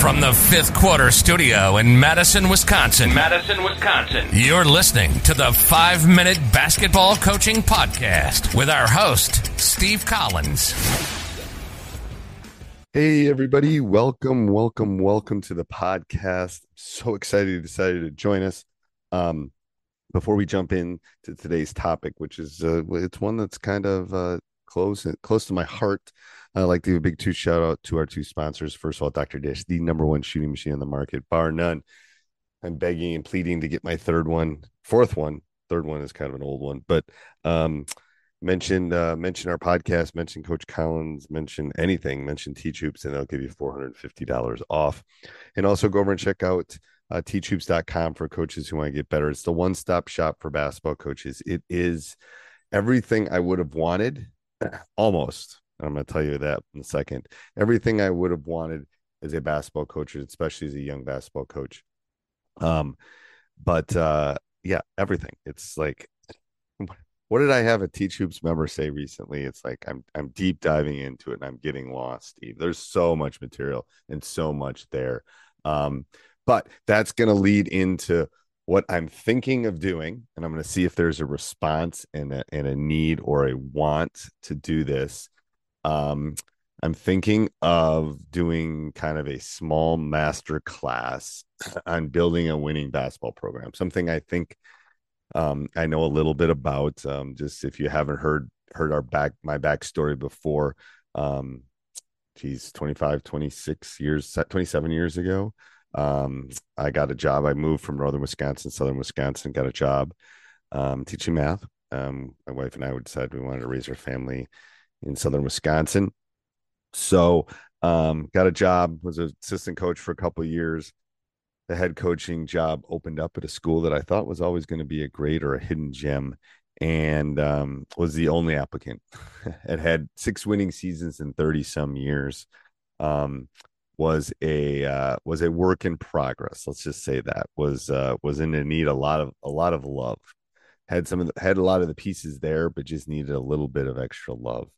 From the fifth quarter studio in Madison, Wisconsin. Madison, Wisconsin. You're listening to the five minute basketball coaching podcast with our host, Steve Collins. Hey, everybody. Welcome, welcome, welcome to the podcast. So excited you decided to join us. Um, before we jump in to today's topic, which is uh, it's one that's kind of uh, close close to my heart. I'd like to give a big two shout out to our two sponsors. First of all, Dr. Dish, the number one shooting machine on the market, bar none. I'm begging and pleading to get my third one, fourth one. Third one is kind of an old one, but um, mention uh, mention our podcast, mention Coach Collins, mention anything, mention Teach Hoops, and they'll give you four hundred fifty dollars off. And also go over and check out uh, teachhoops.com for coaches who want to get better. It's the one stop shop for basketball coaches. It is everything I would have wanted, almost I'm going to tell you that in a second. Everything I would have wanted as a basketball coach, especially as a young basketball coach. Um, but uh, yeah, everything. It's like, what did I have a Teach Hoops member say recently? It's like I'm I'm deep diving into it and I'm getting lost, Steve. There's so much material and so much there. Um, but that's going to lead into what I'm thinking of doing, and I'm going to see if there's a response and a, and a need or a want to do this um, I'm thinking of doing kind of a small master class on building a winning basketball program. Something I think um, I know a little bit about. Um, just if you haven't heard heard our back my backstory before, um, geez, 25, 26 years, 27 years ago, um, I got a job. I moved from northern Wisconsin, southern Wisconsin, got a job um, teaching math. Um, my wife and I decided we wanted to raise our family in southern Wisconsin. So um, got a job, was an assistant coach for a couple years. The head coaching job opened up at a school that I thought was always going to be a great or a hidden gem, and um, was the only applicant. it had six winning seasons in thirty some years. Um, was a uh, was a work in progress. Let's just say that was uh, was in the need a lot of a lot of love. Had some of the, had a lot of the pieces there, but just needed a little bit of extra love.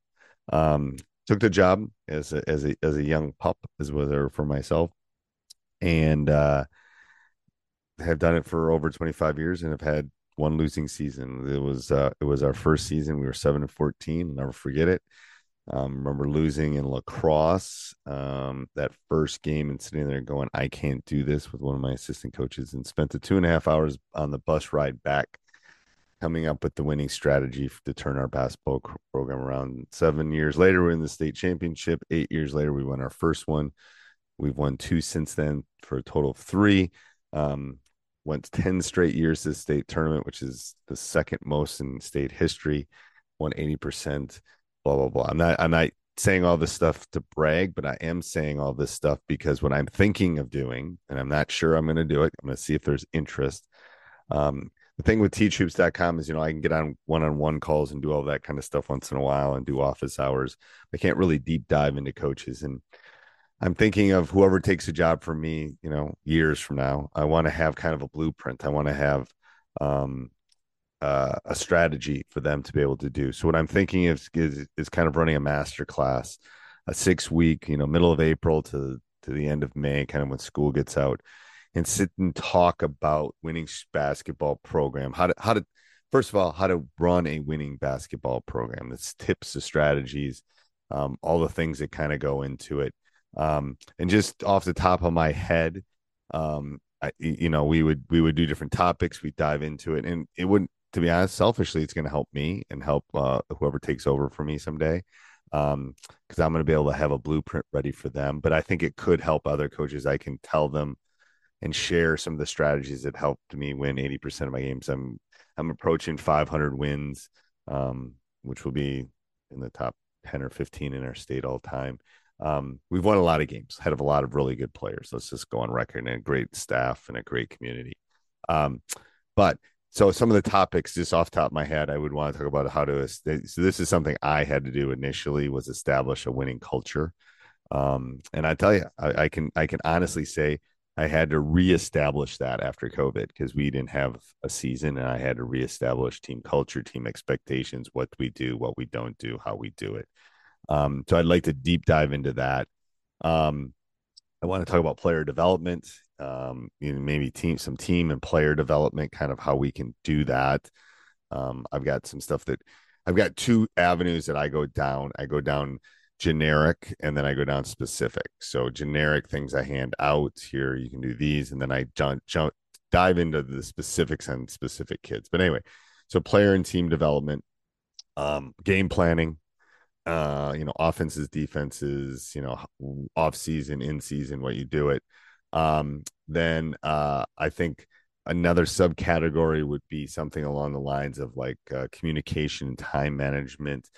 Um, took the job as a, as a as a young pup, as was there for myself, and uh, have done it for over 25 years, and have had one losing season. It was uh, it was our first season. We were seven and 14. I'll never forget it. Um, remember losing in La Crosse um, that first game and sitting there going, I can't do this with one of my assistant coaches, and spent the two and a half hours on the bus ride back coming up with the winning strategy to turn our basketball program around. Seven years later, we're in the state championship. Eight years later, we won our first one. We've won two since then for a total of three. Um, went 10 straight years to the state tournament, which is the second most in state history, won 80%, blah, blah, blah. I'm not, I'm not saying all this stuff to brag, but I am saying all this stuff because what I'm thinking of doing, and I'm not sure I'm going to do it, I'm going to see if there's interest. Um, the thing with teachhoops.com is, you know, I can get on one on one calls and do all that kind of stuff once in a while and do office hours. I can't really deep dive into coaches. And I'm thinking of whoever takes a job for me, you know, years from now, I want to have kind of a blueprint. I want to have um, uh, a strategy for them to be able to do. So what I'm thinking is, is, is kind of running a master class, a six week, you know, middle of April to, to the end of May, kind of when school gets out and sit and talk about winning basketball program. How to how to first of all how to run a winning basketball program. That's tips the strategies um, all the things that kind of go into it. Um, and just off the top of my head um, I, you know we would we would do different topics. We dive into it and it wouldn't to be honest selfishly it's going to help me and help uh, whoever takes over for me someday um because i'm going to be able to have a blueprint ready for them but i think it could help other coaches i can tell them and share some of the strategies that helped me win 80% of my games. I'm I'm approaching 500 wins, um, which will be in the top 10 or 15 in our state all time. um, we've won a lot of games, head of a lot of really good players. Let's just go on record and a great staff and a great community. Um, but so some of the topics just off top of my head, I would want to talk about how to. So this is something I had to do initially was establish a winning culture. Um, and I tell you, I, I can I can honestly say I had to reestablish that after COVID because we didn't have a season, and I had to reestablish team culture, team expectations, what we do, what we don't do, how we do it. Um, so I'd like to deep dive into that. Um, I want to talk about player development, um, you know, maybe team some team and player development, kind of how we can do that. Um, I've got some stuff that I've got two avenues that I go down. I go down generic and then I go down specific. So generic things I hand out here, you can do these, and then I jump jump dive into the specifics on specific kids. But anyway, so player and team development, um, game planning, uh, you know, offenses, defenses, you know, off season, in season, what you do it. Um, then uh, I think another subcategory would be something along the lines of like uh, communication, time management.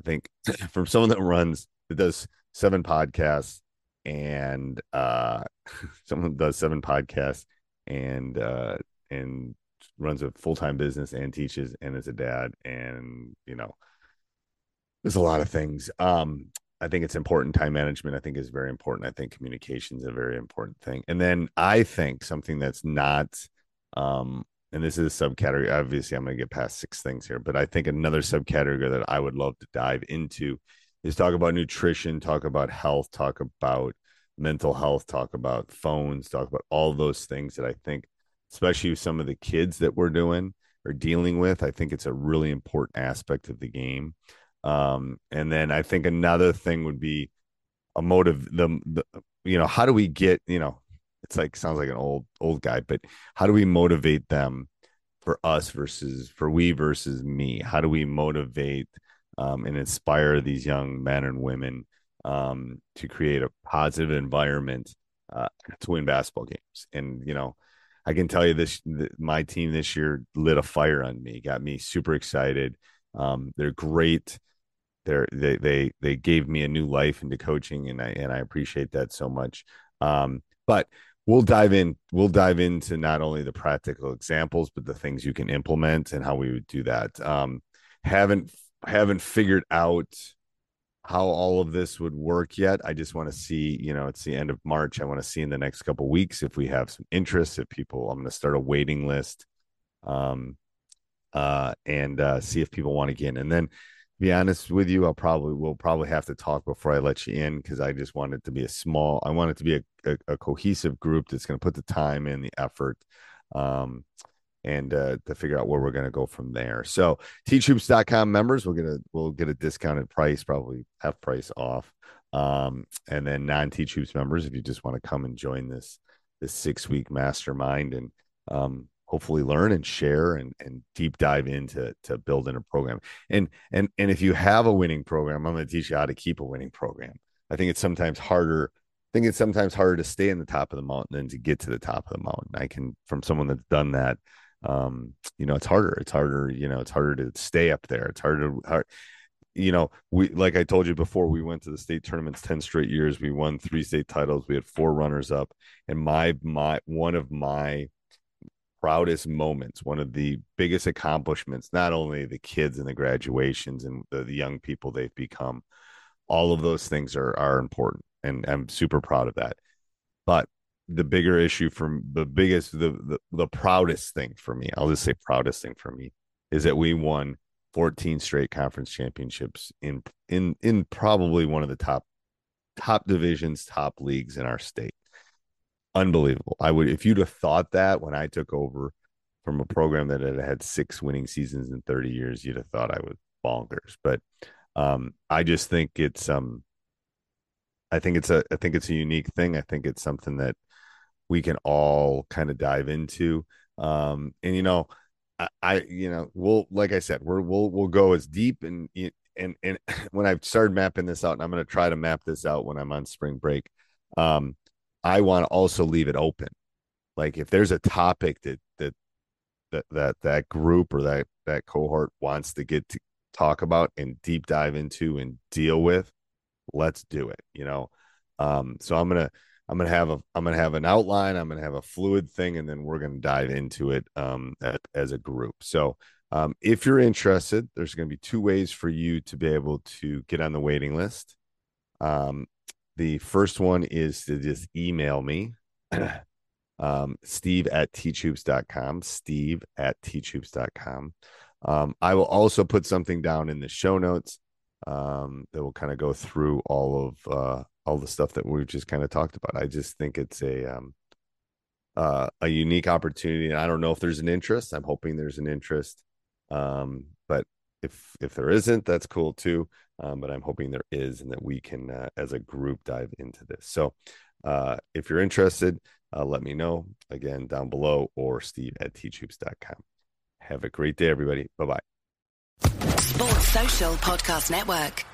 I think from someone that runs that does seven podcasts and uh, someone does seven podcasts and uh, and runs a full time business and teaches and is a dad and you know there's a lot of things. Um, I think it's important. Time management, I think, is very important. I think communication is a very important thing. And then I think something that's not, um, and this is a subcategory. Obviously, I'm going to get past six things here, but I think another subcategory that I would love to dive into is talk about nutrition, talk about health, talk about mental health, talk about phones, talk about all those things that I think, especially with some of the kids that we're doing or dealing with, I think it's a really important aspect of the game. Um, and then I think another thing would be a motive. The, the you know how do we get you know it's like sounds like an old old guy, but how do we motivate them for us versus for we versus me? How do we motivate um, and inspire these young men and women um, to create a positive environment uh, to win basketball games? And you know. I can tell you this: my team this year lit a fire on me, got me super excited. Um, they're great they're, they they they gave me a new life into coaching, and I and I appreciate that so much. Um, but we'll dive in. We'll dive into not only the practical examples, but the things you can implement and how we would do that. Um, haven't haven't figured out how all of this would work yet. I just want to see, you know, it's the end of March. I want to see in the next couple weeks if we have some interest, if people, I'm going to start a waiting list, um, uh, and uh, see if people want to get in. And then be honest with you, I'll probably will probably have to talk before I let you in because I just want it to be a small. I want it to be a, a, a cohesive group that's going to put the time in, the effort, um, and uh, to figure out where we're going to go from there. So, teachhoops.com members, we're gonna we'll get a discounted price, probably half price off. Um, and then non Hoops members, if you just want to come and join this this six week mastermind and um, hopefully learn and share and, and deep dive into to building a program. And and and if you have a winning program, I'm going to teach you how to keep a winning program. I think it's sometimes harder. I think it's sometimes harder to stay in the top of the mountain than to get to the top of the mountain. I can from someone that's done that. Um, you know, it's harder. It's harder. You know, it's harder to stay up there. It's harder. Hard, you know, we like I told you before, we went to the state tournaments 10 straight years. We won three state titles. We had four runners up. And my my one of my proudest moments, one of the biggest accomplishments, not only the kids and the graduations and the, the young people they've become, all of those things are are important. And I'm super proud of that. But the bigger issue from the biggest, the, the the proudest thing for me, I'll just say proudest thing for me, is that we won 14 straight conference championships in in in probably one of the top top divisions, top leagues in our state unbelievable. I would if you'd have thought that when I took over from a program that had had six winning seasons in 30 years, you'd have thought I was bonkers. But um, I just think it's um I think it's a I think it's a unique thing. I think it's something that we can all kind of dive into. Um, and you know, I, I you know, we'll like I said, we're we'll we'll go as deep and and and when I've started mapping this out, and I'm going to try to map this out when I'm on spring break. Um, I want to also leave it open. Like if there's a topic that that that that that group or that that cohort wants to get to talk about and deep dive into and deal with, let's do it. You know, Um, so I'm gonna I'm gonna have a I'm gonna have an outline. I'm gonna have a fluid thing, and then we're gonna dive into it um, as a group. So um, if you're interested, there's to be two ways for you to be able to get on the waiting list. Um, the first one is to just email me, um, steve at teachhoops.com, steve at teachhoops.com. Um, I will also put something down in the show notes um, that will kind of go through all of uh, all the stuff that we've just kind of talked about. I just think it's a um, uh, a unique opportunity, and I don't know if there's an interest. I'm hoping there's an interest. Um, but if if there isn't, that's cool too. Um, but I'm hoping there is, and that we can, uh, as a group, dive into this. So, uh, if you're interested, uh, let me know again down below or Steve at teachhoops.com. Have a great day, everybody. Bye bye. Sports Social Podcast Network.